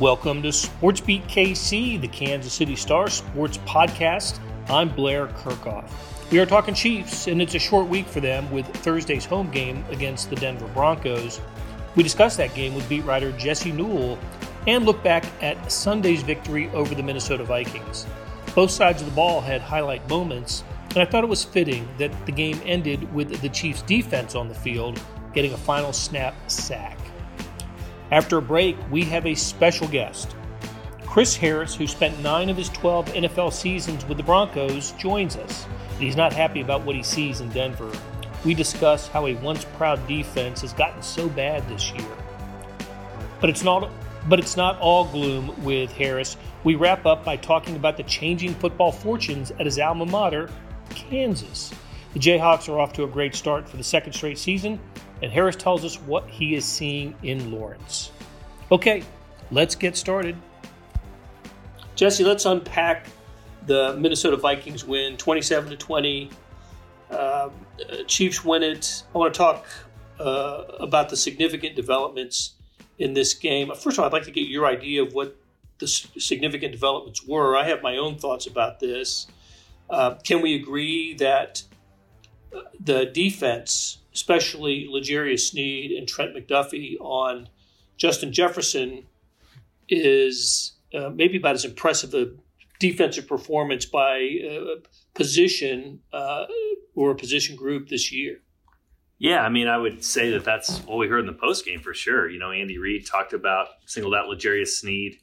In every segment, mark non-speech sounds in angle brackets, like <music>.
Welcome to Sports Beat KC, the Kansas City Star Sports Podcast. I'm Blair Kerkhoff. We are talking Chiefs, and it's a short week for them with Thursday's home game against the Denver Broncos. We discuss that game with beat writer Jesse Newell and look back at Sunday's victory over the Minnesota Vikings. Both sides of the ball had highlight moments, and I thought it was fitting that the game ended with the Chiefs' defense on the field getting a final snap sack. After a break, we have a special guest. Chris Harris, who spent nine of his 12 NFL seasons with the Broncos, joins us. He's not happy about what he sees in Denver. We discuss how a once proud defense has gotten so bad this year. But it's not but it's not all gloom with Harris. We wrap up by talking about the changing football fortunes at his alma mater, Kansas. The Jayhawks are off to a great start for the second straight season, and Harris tells us what he is seeing in Lawrence. Okay, let's get started. Jesse, let's unpack the Minnesota Vikings win 27 to 20. Uh, Chiefs win it. I want to talk uh, about the significant developments in this game. First of all, I'd like to get your idea of what the significant developments were. I have my own thoughts about this. Uh, can we agree that uh, the defense especially L'Jarius Sneed and Trent McDuffie on Justin Jefferson is uh, maybe about as impressive a defensive performance by uh, position uh, or a position group this year. Yeah, I mean, I would say that that's what we heard in the post game for sure. You know, Andy Reid talked about singled out L'Jarius Sneed.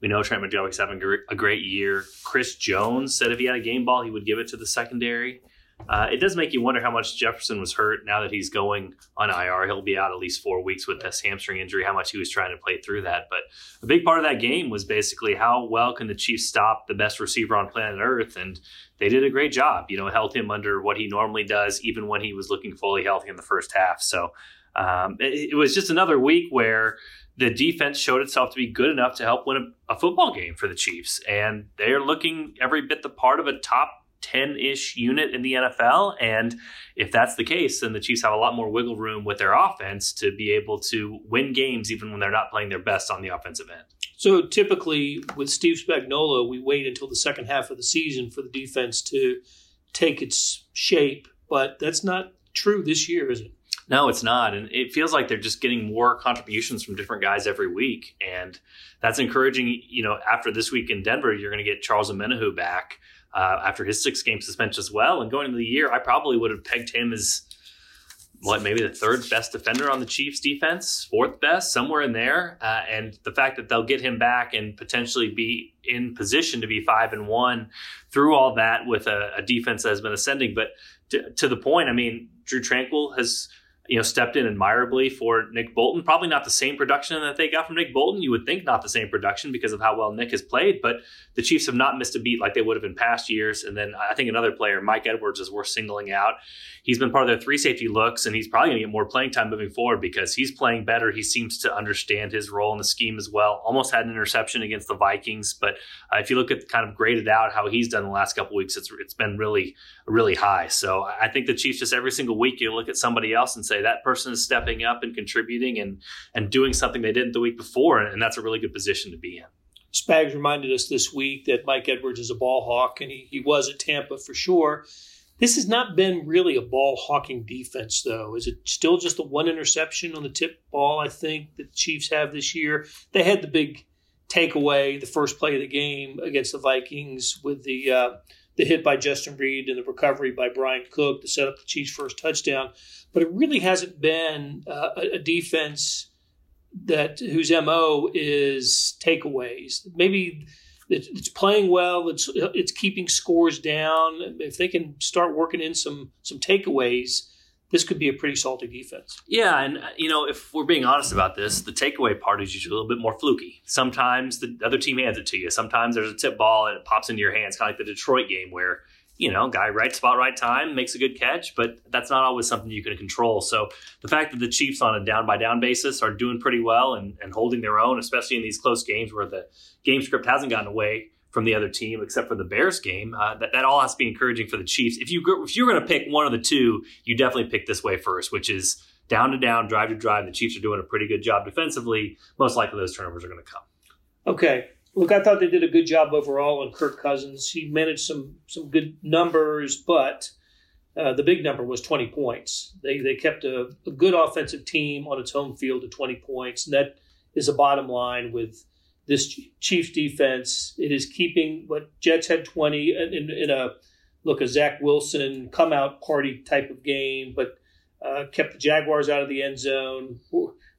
We know Trent McDuffie's having a great year. Chris Jones said if he had a game ball, he would give it to the secondary. Uh, it does make you wonder how much Jefferson was hurt. Now that he's going on IR, he'll be out at least four weeks with this hamstring injury. How much he was trying to play through that, but a big part of that game was basically how well can the Chiefs stop the best receiver on planet Earth, and they did a great job. You know, held him under what he normally does, even when he was looking fully healthy in the first half. So um, it, it, was just another week where the defense showed itself to be good enough to help win a, a football game for the Chiefs, and they are looking every bit the part of a top 10 ish unit in the NFL. And if that's the case, then the Chiefs have a lot more wiggle room with their offense to be able to win games even when they're not playing their best on the offensive end. So typically with Steve Spagnuolo, we wait until the second half of the season for the defense to take its shape, but that's not true this year, is it? No, it's not. And it feels like they're just getting more contributions from different guys every week. And that's encouraging. You know, after this week in Denver, you're going to get Charles Omenihu back uh, after his six game suspension as well. And going into the year, I probably would have pegged him as what maybe the third best defender on the Chiefs defense, fourth best, somewhere in there. Uh, and the fact that they'll get him back and potentially be in position to be five and one through all that with a, a defense that has been ascending. But to, to the point, I mean, Drue Tranquill has you know, stepped in admirably for Nick Bolton. Probably not the same production that they got from Nick Bolton. You would think not the same production because of how well Nick has played, but the Chiefs have not missed a beat like they would have in past years. And then I think another player, Mike Edwards, is worth singling out. He's been part of their three safety looks, and he's probably going to get more playing time moving forward because he's playing better. He seems to understand his role in the scheme as well. Almost had an interception against the Vikings, but uh, if you look at kind of graded out how he's done the last couple weeks, it's it's been really really high. So I think the Chiefs just every single week you look at somebody else and say that person is stepping up and contributing and and doing something they didn't the week before, and that's a really good position to be in. Spags reminded us this week that Mike Edwards is a ball hawk, and he, he was at Tampa for sure. This has not been really a ball hawking defense, though. Is it still just the one interception on the tip ball, I think, that the Chiefs have this year? They had the big takeaway, the first play of the game against the Vikings with the uh, the hit by Justin Reid and the recovery by Bryan Cook to set up the Chiefs' first touchdown. But it really hasn't been uh, a, defense that whose mo is takeaways. Maybe it's playing well. It's it's keeping scores down. If they can start working in some some takeaways, this could be a pretty salty defense. Yeah, and uh, you know, if we're being honest about this, the takeaway part is usually a little bit more fluky. Sometimes the other team hands it to you. Sometimes there's a tip ball and it pops into your hands, kind of like the Detroit game where you know, guy right spot, right time, makes a good catch, but that's not always something you can control. So the fact that the Chiefs on a down by down basis are doing pretty well and, and holding their own, especially in these close games where the game script hasn't gotten away from the other team, except for the Bears game, uh, that, that all has to be encouraging for the Chiefs. If you if you're going to pick one of the two, you definitely pick this way first, which is down to down, drive to drive. The Chiefs are doing a pretty good job defensively. Most likely, those turnovers are going to come. Okay. Look, I thought they did a good job overall on Kirk Cousins. He managed some some good numbers, but uh, the big number was 20 points. They they kept a, a, good offensive team on its home field to 20 points, and that is a bottom line with this Chiefs defense. It is keeping what Jets had 20 in, in a look a Zach Wilson come out party type of game, but uh, kept the Jaguars out of the end zone.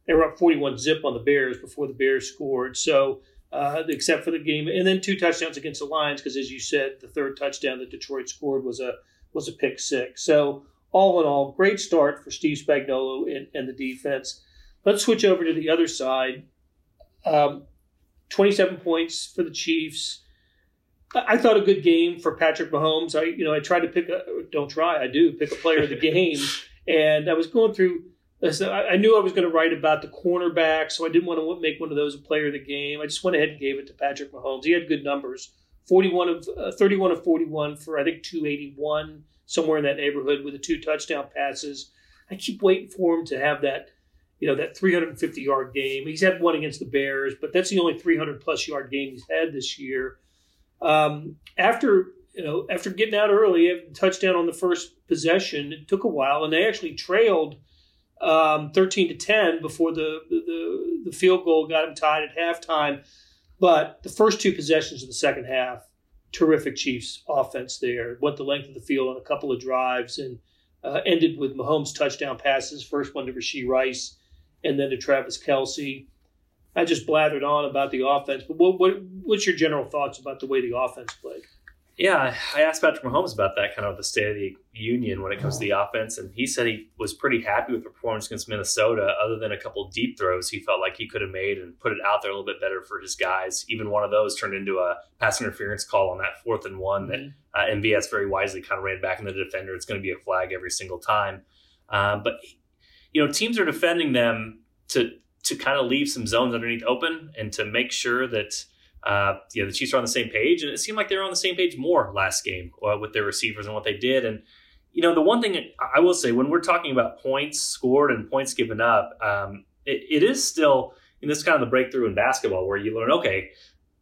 They were up 41 zip on the Bears before the Bears scored. So uh, except for the game, and then two touchdowns against the Lions because, as you said, the third touchdown that Detroit scored was a was a pick six. So all in all, great start for Steve Spagnuolo and, and the defense. Let's switch over to the other side. Um, 27 points for the Chiefs. I thought a good game for Patrick Mahomes. I, you know, I tried to pick a, don't try, I do pick a player of the game. <laughs> And I was going through I knew I was going to write about the cornerback, so I didn't want to make one of those a player of the game. I just went ahead and gave it to Patrick Mahomes. He had good numbers 41 of uh, 31 of 41 for, I think, 281, somewhere in that neighborhood with the two touchdown passes. I keep waiting for him to have that, you know, that 350 yard game. He's had one against the Bears, but that's the only 300 plus yard game he's had this year. Um, after you know, after getting out early, touchdown on the first possession, it took a while, and they actually trailed – um, 13 to 10 before the, the, the field goal got them tied at halftime. But the first two possessions of the second half, terrific Chiefs offense there. Went the length of the field on a couple of drives and uh, ended with Mahomes' touchdown passes. First one to Rashee Rice, and then to Travis Kelce. I just blathered on about the offense, but what, what, what's your general thoughts about the way the offense played? Yeah, I asked Patrick Mahomes about that kind of the state of the union when it comes to the offense, and he said he was pretty happy with the performance against Minnesota. Other than a couple deep throws, he felt like he could have made and put it out there a little bit better for his guys. Even one of those turned into a pass interference call on that fourth and one that mm-hmm. uh, MVS very wisely kind of ran back in the defender. It's going to be a flag every single time, um, but you know teams are defending them to to kind of leave some zones underneath open and to make sure that uh, you know, the Chiefs are on the same page, and it seemed like they were on the same page more last game uh, with their receivers and what they did. And you know, the one thing I will say when we're talking about points scored and points given up, um, it, it is still, and this is kind of the breakthrough in basketball where you learn, okay,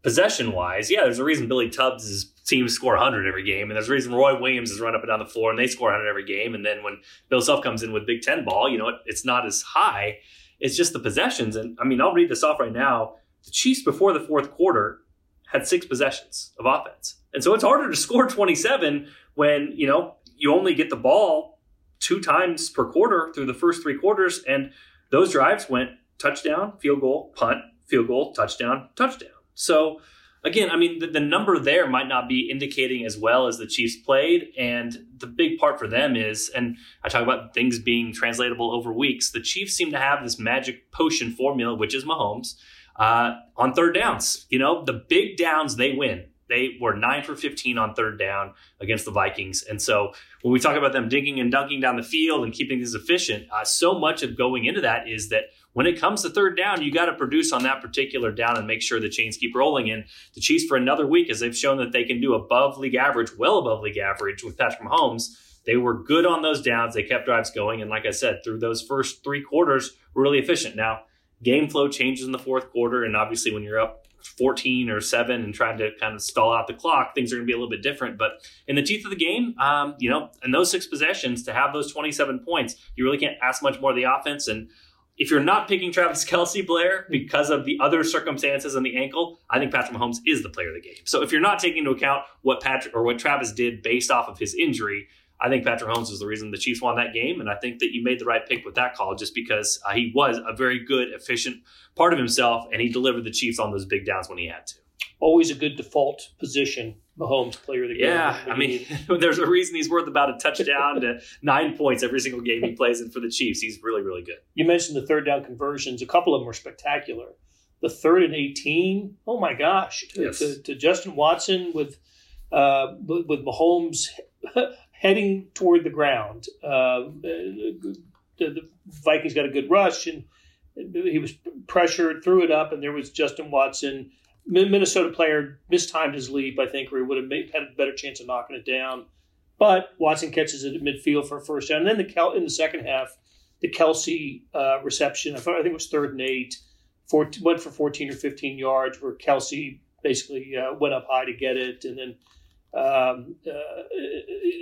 possession wise, yeah, there's a reason Billy Tubbs' teams score 100 every game, and there's a reason Roy Williams is run up and down the floor and they score 100 every game. And then when Bill Self comes in with Big Ten ball, you know, it, it's not as high. It's just the possessions. And I mean, I'll read this off right now the Chiefs before the fourth quarter had six possessions of offense. And so it's harder to score 27 when, you know, you only get the ball two times per quarter through the first three quarters. And those drives went touchdown, field goal, punt, field goal, touchdown, touchdown. So again, I mean, the, the, number there might not be indicating as well as the Chiefs played. And the big part for them is, and I talk about things being translatable over weeks, the Chiefs seem to have this magic potion formula, which is Mahomes uh, on third downs. You know, the big downs they win. They were nine for 15 on third down against the Vikings. And so when we talk about them digging and dunking down the field and keeping things efficient, uh, so much of going into that is that when it comes to third down, you got to produce on that particular down and make sure the chains keep rolling. And the Chiefs, for another week, as they've shown that they can do above league average, well above league average with Patrick Mahomes, they were good on those downs. They kept drives going. And like I said, through those first three quarters, really efficient. Now, game flow changes in the fourth quarter. And obviously, when you're up 14 or 7 and trying to kind of stall out the clock, things are going to be a little bit different. But in the teeth of the game, um, you know, in those six possessions, to have those 27 points, you really can't ask much more of the offense. And if you're not picking Travis Kelce Blair, because of the other circumstances and the ankle, I think Patrick Mahomes is the player of the game. So if you're not taking into account what Patrick or what Travis did based off of his injury, I think Patrick Mahomes was the reason the Chiefs won that game, and I think that you made the right pick with that call, just because uh, he was a very good, efficient part of himself, and he delivered the Chiefs on those big downs when he had to. Always a good default position, Mahomes, player of the game. Yeah, I mean, <laughs> <laughs> there's a reason he's worth about a touchdown to nine points every single game he plays in for the Chiefs. He's really, really good. You mentioned the third down conversions; a couple of them were spectacular. The third and 18, oh my gosh, to, yes. to, to Justin Watson with uh, with Mahomes <laughs> heading toward the ground. Uh, the, the, Vikings got a good rush, and he was pressured, threw it up, and there was Justin Watson. Minnesota player mistimed his leap, I think, or he would have made, had a better chance of knocking it down. But Watson catches it at midfield for a first down. And then the Kel- in the second half, the Kelce uh, reception, I, thought, I think it was third and eight, 14, went for 14 or 15 yards, where Kelce basically uh, went up high to get it, and then um, uh,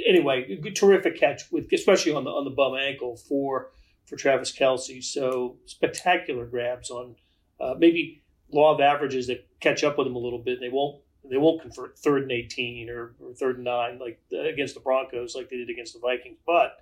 anyway, terrific catch with especially on the on the bum ankle for for Travis Kelce. So spectacular grabs on uh, maybe law of averages that catch up with them a little bit. They won't they won't convert third and 18 or, or third and nine like uh, against the Broncos like they did against the Vikings. But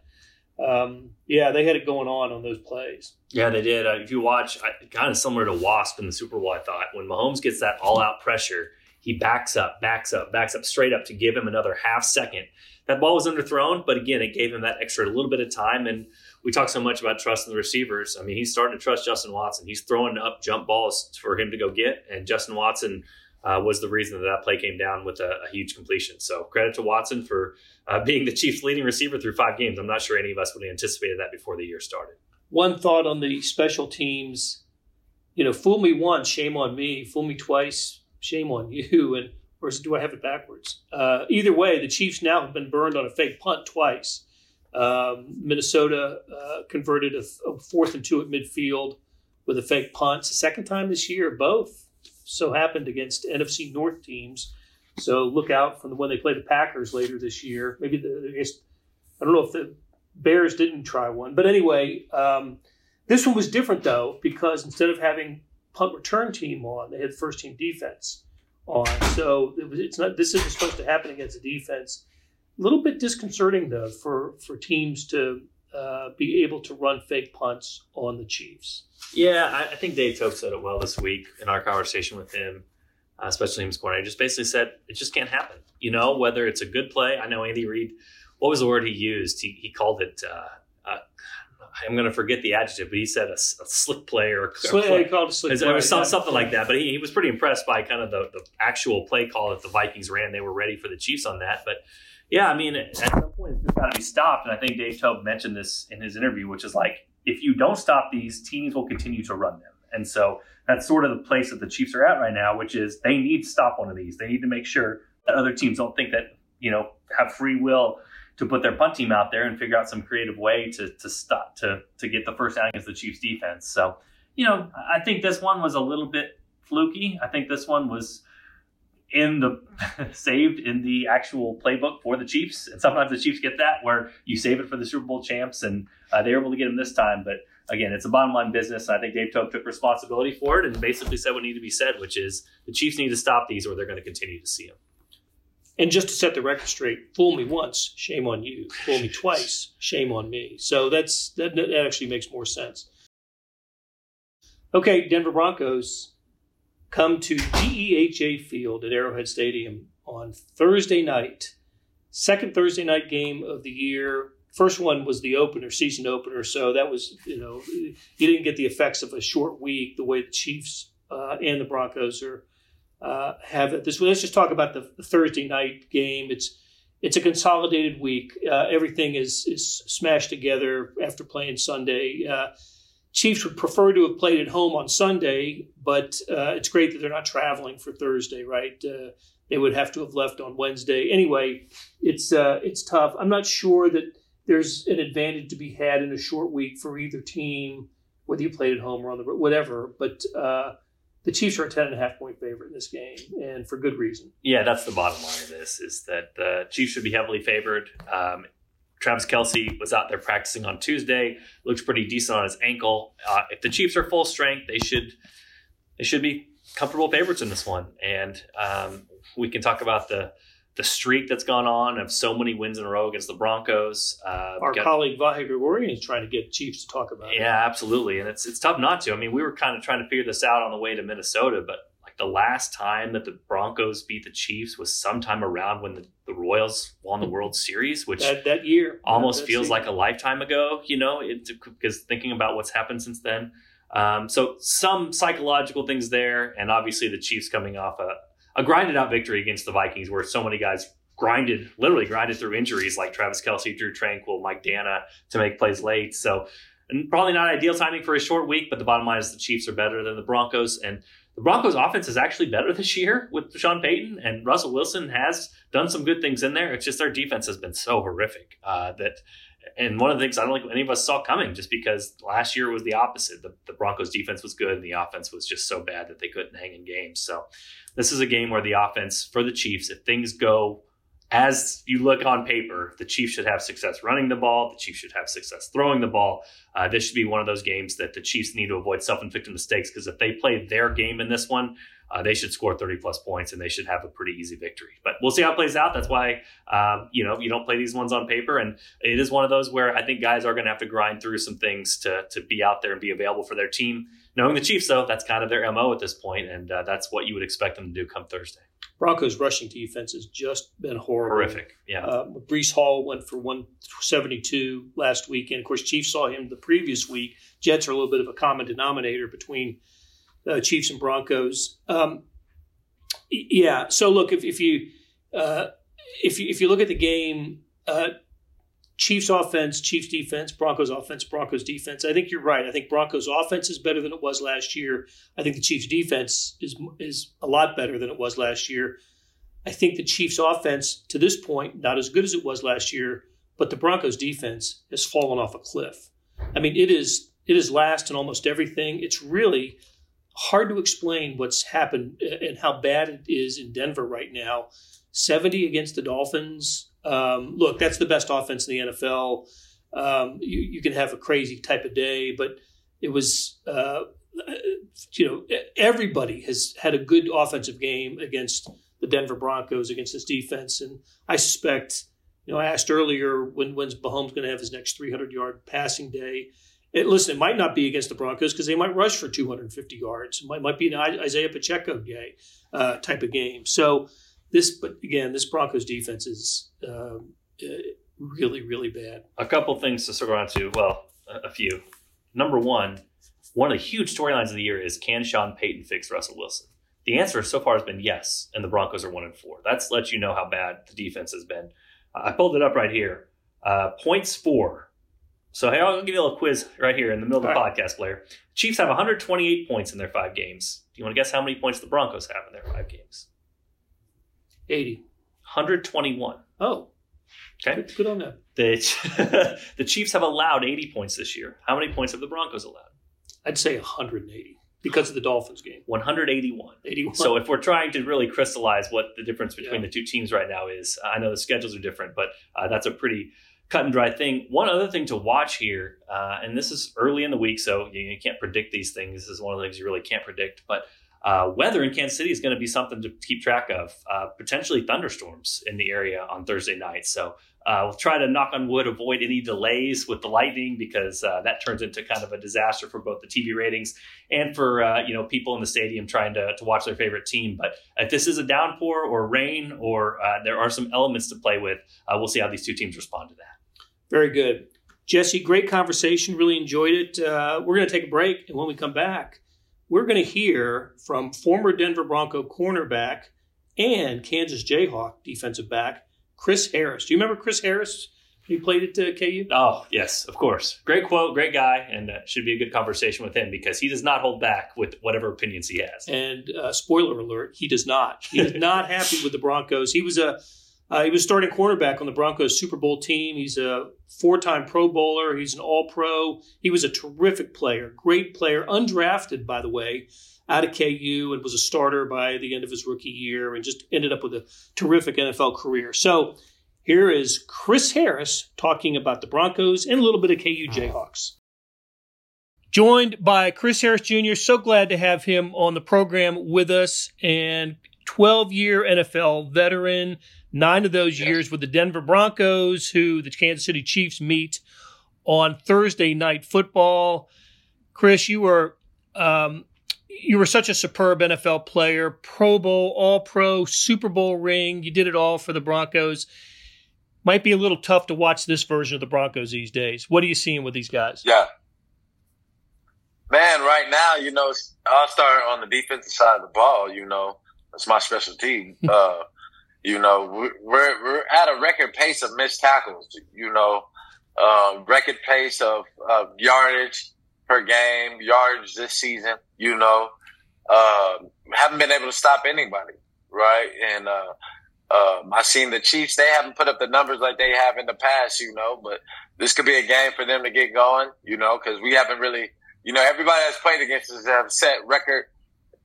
um, yeah, they had it going on on those plays. Yeah, they did. Uh, if you watch, kind of similar to Wasp in the Super Bowl, I thought when Mahomes gets that all out pressure, he backs up, backs up, backs up straight up to give him another half second. That ball was underthrown, but again, it gave him that extra little bit of time. And we talk so much about trusting the receivers. I mean, he's starting to trust Justin Watson. He's throwing up jump balls for him to go get, and Justin Watson uh, was the reason that that play came down with a, a huge completion. So credit to Watson for uh, being the Chiefs' leading receiver through five games. I'm not sure any of us would have anticipated that before the year started. One thought on the special teams, you know, fool me once, shame on me. Fool me twice, shame on you. And or do I have it backwards? Uh, either way, the Chiefs now have been burned on a fake punt twice. Um, Minnesota uh, converted a, a, fourth and two at midfield with a fake punt. It's the second time this year, both so happened against NFC North teams. So look out for the, when they play the Packers later this year. Maybe the, I, guess, I don't know if the Bears didn't try one, but anyway, um, this one was different though because instead of having punt return team on, they had first team defense on. So it was, it's not. This isn't supposed to happen against a defense. A little bit disconcerting though for for teams to uh, be able to run fake punts on the Chiefs. Yeah, I, I think Dave Toub said it well this week in our conversation with him, uh, special teams coordinator. Just basically said it just can't happen. You know, whether it's a good play. I know Andy Reid. What was the word he used? He, he called it. Uh, uh I'm going to forget the adjective, but he said a, a slick play or a slick, play. He called a slick play. It was some, something like that. But he, he was pretty impressed by kind of the, the actual play call that the Vikings ran. They were ready for the Chiefs on that. But yeah, I mean, at some point it's just got to be stopped. And I think Dave Toub mentioned this in his interview, which is like, if you don't stop these, teams will continue to run them. And so that's sort of the place that the Chiefs are at right now, which is they need to stop one of these. They need to make sure that other teams don't think that, you know, have free will to put their punt team out there and figure out some creative way to to stop to to get the first down against the Chiefs defense. So, you know, I think this one was a little bit fluky. I think this one was in the <laughs> saved in the actual playbook for the Chiefs. And sometimes the Chiefs get that where you save it for the Super Bowl champs, and uh, they were able to get them this time. But again, it's a bottom line business. And I think Dave Toub took responsibility for it and basically said what needed to be said, which is the Chiefs need to stop these or they're going to continue to see them. And just to set the record straight, fool me once, shame on you. Fool me twice, shame on me. So that's that, that actually makes more sense. Okay, Denver Broncos come to GEHA Field at Arrowhead Stadium on Thursday night. Second Thursday night game of the year. First one was the opener, season opener. So that was, you know, you didn't get the effects of a short week the way the Chiefs uh, and the Broncos are uh, have it. This let's just talk about the, the, Thursday night game. It's it's a consolidated week. Uh, everything is is smashed together after playing Sunday. Uh, Chiefs would prefer to have played at home on Sunday, but uh, it's great that they're not traveling for Thursday, right? Uh, they would have to have left on Wednesday. Anyway, it's uh, it's tough. I'm not sure that there's an advantage to be had in a short week for either team, whether you played at home or on the road, whatever. But uh, the Chiefs are a 10 and a half point favorite in this game, and for good reason. Yeah, that's the bottom line of this is that the Chiefs should be heavily favored. Um, Travis Kelce was out there practicing on Tuesday. Looks pretty decent on his ankle. Uh, if the Chiefs are full strength, they should they should be comfortable favorites in this one. And um, we can talk about the the streak that's gone on of so many wins in a row against the Broncos. Uh, Our got, colleague Vahe Gregorian is trying to get Chiefs to talk about. Yeah, it. absolutely, and it's it's tough not to. I mean, we were kind of trying to figure this out on the way to Minnesota, but the last time that the Broncos beat the Chiefs was sometime around when the, the Royals won the World Series, which that, that year almost that feels like a lifetime ago, you know, because thinking about what's happened since then. Um, so some psychological things there, and obviously the Chiefs coming off a, a grinded out victory against the Vikings, where so many guys grinded, literally grinded through injuries like Travis Kelce, Drue Tranquill, Mike Danna to make plays late. So and probably not ideal timing for a short week, but the bottom line is the Chiefs are better than the Broncos. And the Broncos offense is actually better this year with Sean Payton and Russell Wilson has done some good things in there. It's just their defense has been so horrific uh, that and one of the things I don't think any of us saw coming, just because last year was the opposite. The, the Broncos defense was good, and the offense was just so bad that they couldn't hang in games. So this is a game where the offense for the Chiefs, if things go as you look on paper, the Chiefs should have success running the ball. The Chiefs should have success throwing the ball. Uh, this should be one of those games that the Chiefs need to avoid self-inflicted mistakes because if they play their game in this one, uh, they should score 30 plus points and they should have a pretty easy victory. But we'll see how it plays out. That's why, um, you know, you don't play these ones on paper. And it is one of those where I think guys are going to have to grind through some things to, to be out there and be available for their team. Knowing the Chiefs, though, that's kind of their MO at this point, and uh, that's what you would expect them to do come Thursday. Broncos rushing defense has just been horrible. Horrific, yeah. Uh, Breece Hall went for 172 last weekend. Of course, Chiefs saw him the previous week. Jets are a little bit of a common denominator between uh, Chiefs and Broncos. Um, yeah. So look, if, if you uh, if you if you look at the game, uh, Chiefs offense, Chiefs defense, Broncos offense, Broncos defense. I think you're right. I think Broncos offense is better than it was last year. I think the Chiefs defense is is a lot better than it was last year. I think the Chiefs offense to this point not as good as it was last year, but the Broncos defense has fallen off a cliff. I mean, it is it is last in almost everything. It's really hard to explain what's happened and how bad it is in Denver right now. 70 against the Dolphins. Um, look, that's the best offense in the NFL. Um, you, you, can have a crazy type of day, but it was, uh, you know, everybody has had a good offensive game against the Denver Broncos, against this defense. And I suspect, you know, I asked earlier when when's Mahomes going to have his next 300 yard passing day. It, listen, it might not be against the Broncos because they might rush for 250 yards. It might, might be an Isaiah Pacheco day uh, type of game. So this, but again, this Broncos defense is um, uh, really, really bad. A couple things to circle around to. Well, a, few. Number one, one of the huge storylines of the year is can Sean Payton fix Russell Wilson? The answer so far has been yes, and the Broncos are one and four. That's lets you know how bad the defense has been. I pulled it up right here. Uh, points four. so hey, I'll give you a little quiz right here in the middle of the podcast. Blair. Chiefs have 128 points in their five games. Do you want to guess how many points the Broncos have in their five games? 80. 121. Oh. Okay. Good, good on that. The, <laughs> the Chiefs have allowed 80 points this year. How many points have the Broncos allowed? I'd say 180 because of the Dolphins game. 181. 81. So if we're trying to really crystallize what the difference between yeah. the two teams right now is, I know the schedules are different, but uh, that's a pretty cut and dry thing. One other thing to watch here, uh, and this is early in the week, so you, you, can't predict these things. This is one of the things you really can't predict. But uh, weather in Kansas City is going to be something to keep track of. Uh, potentially thunderstorms in the area on Thursday night. So uh, we'll try to knock on wood, avoid any delays with the lightning because uh, that turns into kind of a disaster for both the TV ratings and for uh, you know people in the stadium trying to, to watch their favorite team. But if this is a downpour or rain or there are some elements to play with, we'll see how these two teams respond to that. Very good. Jesse, great conversation. Really enjoyed it. Uh, we're going to take a break. And when we come back, we're going to hear from former Denver Bronco cornerback and Kansas Jayhawk defensive back, Chris Harris. Do you remember Chris Harris? He played at uh, KU. Oh yes, of course. Great quote, great guy, and uh, should be a good conversation with him because he does not hold back with whatever opinions he has. And uh, spoiler alert, he does not. He is not happy with the Broncos. He was a uh, he was starting cornerback on the Broncos Super Bowl team. He's a four time Pro Bowler. He's an All Pro. He was a terrific player, great player, undrafted, by the way, out of KU and was a starter by the end of his rookie year and just ended up with a terrific NFL career. So here is Chris Harris talking about the Broncos and a little bit of KU Jayhawks. Joined by Chris Harris Jr. So glad to have him on the program with us and 12 year NFL veteran Nine of those yes. years with the Denver Broncos, who the Kansas City Chiefs meet on Thursday night football. Chris, you were um, you were such a superb NFL player, Pro Bowl, All Pro, Super Bowl ring. You did it all for the Broncos. Might be a little tough to watch this version of the Broncos these days. What are you seeing with these guys? Yeah. Man, right now, you know, I'll start on the defensive side of the ball. You know, it's my specialty. <laughs> uh, you know, we're we're at a record pace of missed tackles. You know, uh, record pace of, of yardage per game, yards this season. You know, uh, haven't been able to stop anybody, right? And uh, Um, I seen the Chiefs; they haven't put up the numbers like they have in the past, you know. But this could be a game for them to get going, you know, because we haven't really, you know, everybody that's played against us have set record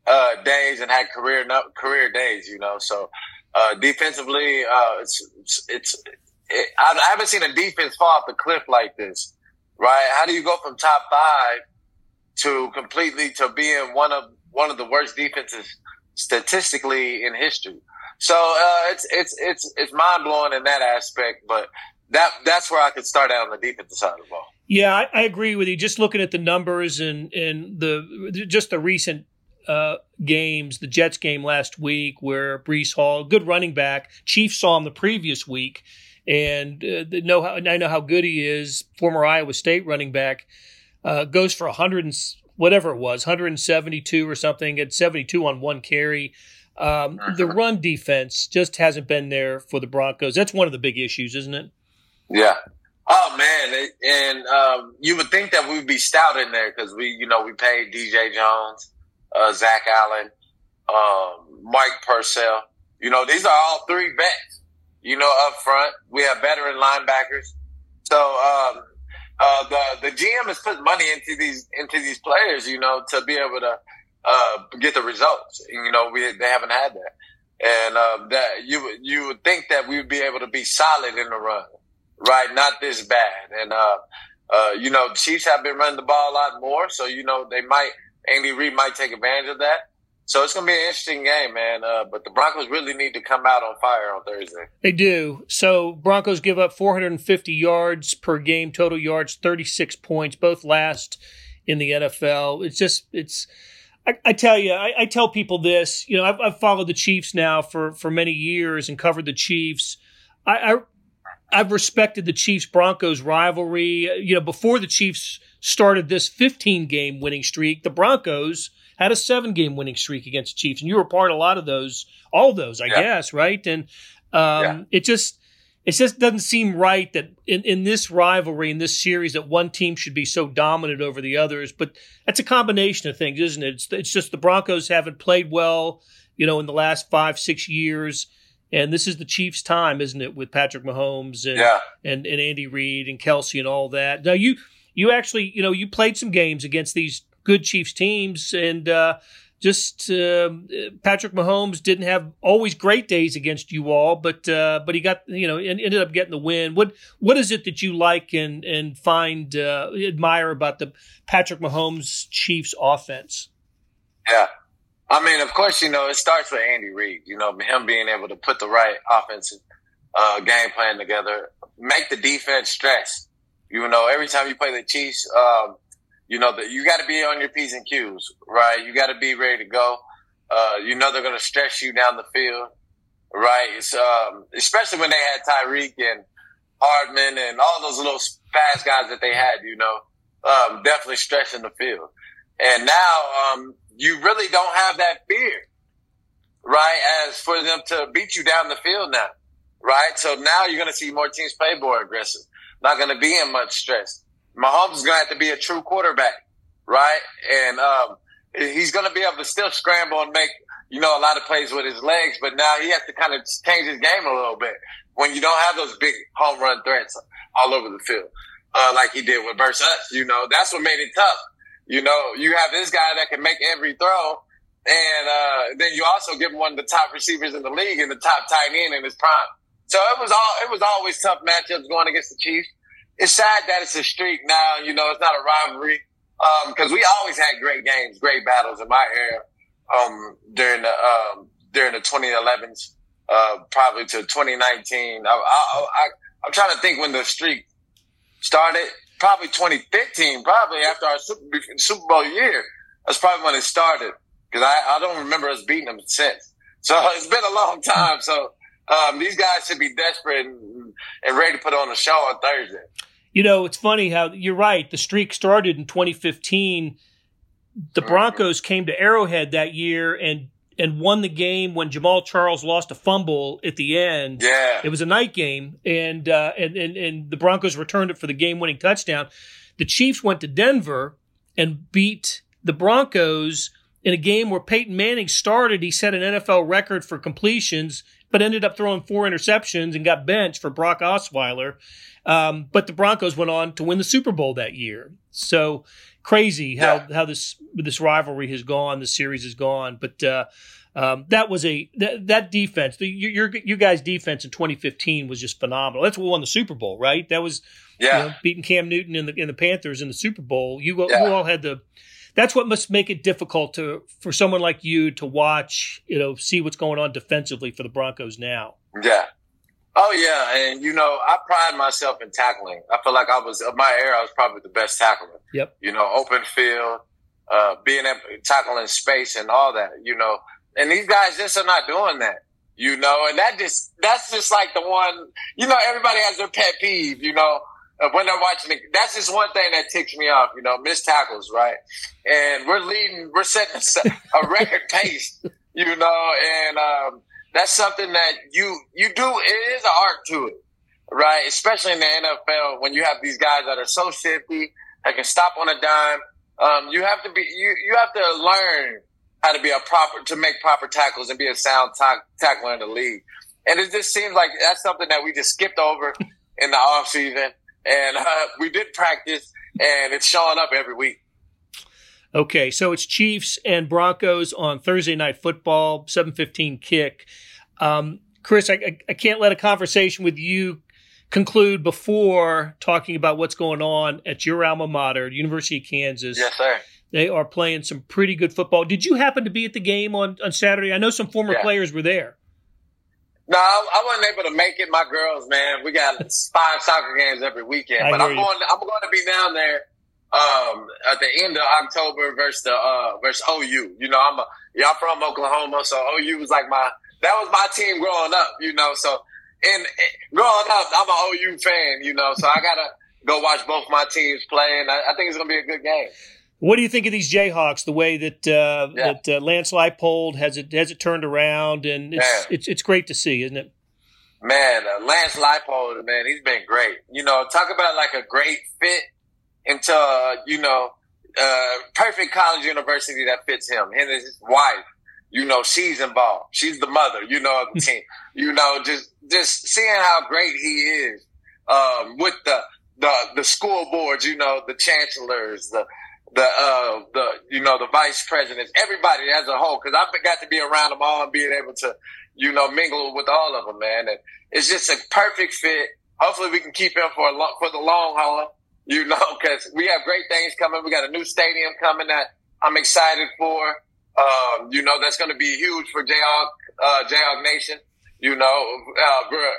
uh, days and had career career days, you know. So uh, defensively, uh, it's it's, it's it, I haven't seen a defense fall off the cliff like this, right? How do you go from top five to completely to being one of one of the worst defenses statistically in history? So uh, it's it's it's it's mind blowing in that aspect, but that that's where I could start out on the defensive side of the ball. Yeah, I, I agree with you. Just looking at the numbers and and the just the recent uh, games, the Jets game last week where Breece Hall, good running back, Chiefs saw him the previous week, and uh, know how I know how good he is. Former Iowa State running back uh, goes for a hundred and whatever it was, 172 or something, at 72 on one carry. Um, the uh-huh. run defense just hasn't been there for the Broncos. That's one of the big issues, isn't it? Yeah. Oh man, and um, you would think that we'd be stout in there because we, you know, we paid DJ Jones, uh, Zach Allen, um, Mike Purcell. You know, these are all three vets. You know, up front we have veteran linebackers. So um, uh, the the GM has put money into these into these players. You know, to be able to uh, get the results. You know, we they haven't had that, and uh, that you you would think that we would be able to be solid in the run, right? Not this bad, and uh, uh, you know, Chiefs have been running the ball a lot more, so you know they might Andy Reid might take advantage of that. So it's going to be an interesting game, man. Uh, but the Broncos really need to come out on fire on Thursday. They do. So Broncos give up 450 yards per game, total yards, 36 points, both last in the NFL. It's just it's I, I tell you, I, I, tell people this. You know, I've, I've, followed the Chiefs now for for many years and covered the Chiefs. I, I have respected the Chiefs Broncos rivalry. You know, before the Chiefs started this 15 game winning streak, the Broncos had a seven game winning streak against the Chiefs, and you were part of a lot of those, all those, I yeah. guess, right? And um, yeah. it just it just doesn't seem right that in, in this rivalry, in this series, that one team should be so dominant over the others. But that's a combination of things, isn't it? It's, it's just the Broncos haven't played well, you know, in the last five, six years. And this is the Chiefs' time, isn't it, with Patrick Mahomes and yeah. and, and Andy Reid and Kelce and all that. Now you you actually, you know, you played some games against these good Chiefs teams, and uh, just uh, Patrick Mahomes didn't have always great days against you all, but uh, but he got you know ended up getting the win. What what is it that you like and and find uh, admire about the Patrick Mahomes Chiefs offense? Yeah, I mean, of course, you know it starts with Andy Reid. You know him being able to put the right offensive uh, game plan together, make the defense stress. You know, every time you play the Chiefs, um, you know that you got to be on your p's and q's, right? You got to be ready to go. Uh, you know they're going to stretch you down the field, right? It's um, especially when they had Tyreek and Hardman and all those little fast guys that they had. You know, um, definitely stretching the field. And now um, you really don't have that fear, right? As for them to beat you down the field now, right? So now you're going to see more teams play more aggressive. Not going to be in much stress. Mahomes is going to have to be a true quarterback, right? And um, he's going to be able to still scramble and make, you know, a lot of plays with his legs, but now he has to kind of change his game a little bit when you don't have those big home run threats all over the field, uh, like he did with versus us. You know, that's what made it tough. You know, you have this guy that can make every throw, and uh, then you also give him one of the top receivers in the league and the top tight end in his prime. So it was all it was always tough matchups going against the Chiefs it's sad that it's a streak now. You know, it's not a rivalry because um, we always had great games, great battles in my era um, during the um, during the 2011s, uh, probably to 2019. I, I, am trying to think when the streak started. Probably 2015, probably after our Super, Super Bowl year. That's probably when it started because I, I don't remember us beating them since. So <laughs> it's been a long time. So um, these guys should be desperate and, and ready to put on a show on Thursday. You know, it's funny how you're right. The streak started in 2015. The mm-hmm. Broncos came to Arrowhead that year and and won the game when Jamaal Charles lost a fumble at the end. Yeah, it was a night game, and uh, and, and and the Broncos returned it for the game-winning touchdown. The Chiefs went to Denver and beat the Broncos in a game where Peyton Manning started. He set an NFL record for completions but ended up throwing four interceptions and got benched for Brock Osweiler. Um, but the Broncos went on to win the Super Bowl that year. So crazy how, yeah. how this this rivalry has gone, the series has gone. But uh, um, that was a that, that defense, the, your you guys' defense in 2015 was just phenomenal. That's what won the Super Bowl, right? That was yeah, you know, beating Cam Newton in the in the Panthers in the Super Bowl. You yeah. you all had the. That's what must make it difficult to for someone like you to watch, you know, see what's going on defensively for the Broncos now. Yeah. Oh yeah, and you know, I pride myself in tackling. I feel like I was of my era. I was probably the best tackler. Yep. You know, open field, uh, being able to tackle in space and all that. You know, and these guys just are not doing that, you know, and that just, that's just like the one, you know, everybody has their pet peeve, you know, when they're watching it. That's just one thing that ticks me off, you know, missed tackles, right? And we're leading, we're setting a <laughs> record pace, you know, and, um, that's something that you, you do, it is an art to it, right? Especially in the NFL when you have these guys that are so shifty, that can stop on a dime. Um, you have to be, you, you have to learn how to be a proper to make proper tackles and be a sound ta- tackler in the league. And it just seems like that's something that we just skipped over in the off season, and uh, we did practice, and it's showing up every week. Okay, so it's Chiefs and Broncos on Thursday night football, seven fifteen kick. Um, Chris, I, I can't let a conversation with you conclude before talking about what's going on at your alma mater, University of Kansas. Yes, sir. They are playing some pretty good football. Did you happen to be at the game on, on Saturday? I know some former yeah. players were there. No, I wasn't able to make it. My girls, man, we got five soccer games every weekend. but I'm you. going. I'm going to be down there um, at the end of October versus the uh, versus OU. You know, I'm a y'all from Oklahoma, so OU was like my that was my team growing up. You know, so and, and growing up, I'm an OU fan. You know, so I gotta go watch both my teams play, and I, I think it's gonna be a good game. What do you think of these Jayhawks? The way that uh, yeah. that uh, Lance Leipold has it has it turned around, and it's it's, it's great to see, isn't it? Man, uh, Lance Leipold, man, he's been great. You know, talk about like a great fit into uh, you know uh, perfect college university that fits him. Him and his wife. You know, she's involved. She's the mother. You know, of the <laughs> team. You know, just just seeing how great he is um, with the the the school boards. You know, the chancellors, the the uh the you know the vice presidents, everybody as a whole, because I got to be around them all and being able to you know mingle with all of them, man. And it's just a perfect fit. Hopefully, we can keep him for a for the long haul. You <laughs> know, because we have great things coming. We got a new stadium coming that I'm excited for. Um, you know, that's going to be huge for Jayhawk, uh, Nation. You know, uh, we're,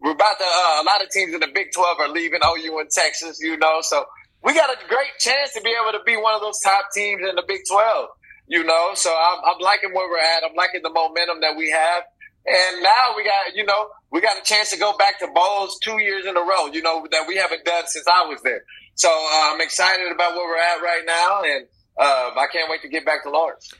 we're about to, uh, a lot of teams in the Big 12 are leaving OU in Texas, you know, so we got a great chance to be able to be one of those top teams in the Big 12, you know? So I'm, I'm liking where we're at. I'm liking the momentum that we have. And now we got, you know, we got a chance to go back to bowls two years in a row, you know, that we haven't done since I was there. So uh, I'm excited about where we're at right now. And uh, I can't wait to get back to Lawrence.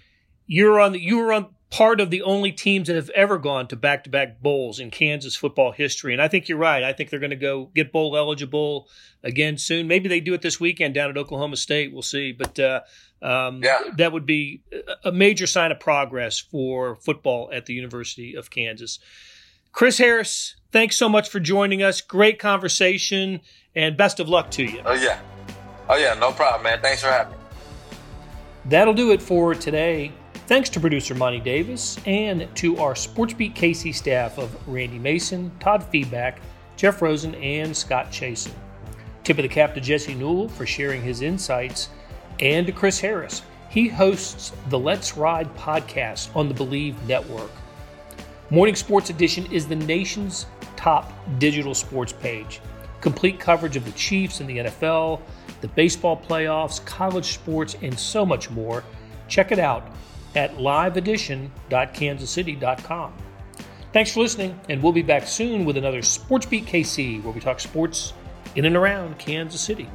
You're on the, you were on part of the only teams that have ever gone to back to back bowls in Kansas football history. And I think you're right. I think they're going to go get bowl eligible again soon. Maybe they do it this weekend down at Oklahoma State. We'll see. But uh, um, yeah. that would be a major sign of progress for football at the University of Kansas. Chris Harris, thanks so much for joining us. Great conversation and best of luck to you. Oh, yeah. Oh, yeah. No problem, man. Thanks for having me. That'll do it for today. Thanks to producer Monty Davis and to our SportsBeat KC staff of Randy Mason, Todd Feedback, Jeff Rosen, and Scott Chasen. Tip of the cap to Jesse Newell for sharing his insights, and to Chris Harris. He hosts the Let's Ride podcast on the Believe Network. Morning Sports Edition is the nation's top digital sports page. Complete coverage of the Chiefs and the NFL, the baseball playoffs, college sports, and so much more. Check it out at liveedition.kansascity.com. Thanks for listening, and we'll be back soon with another Sports Beat KC where we talk sports in and around Kansas City.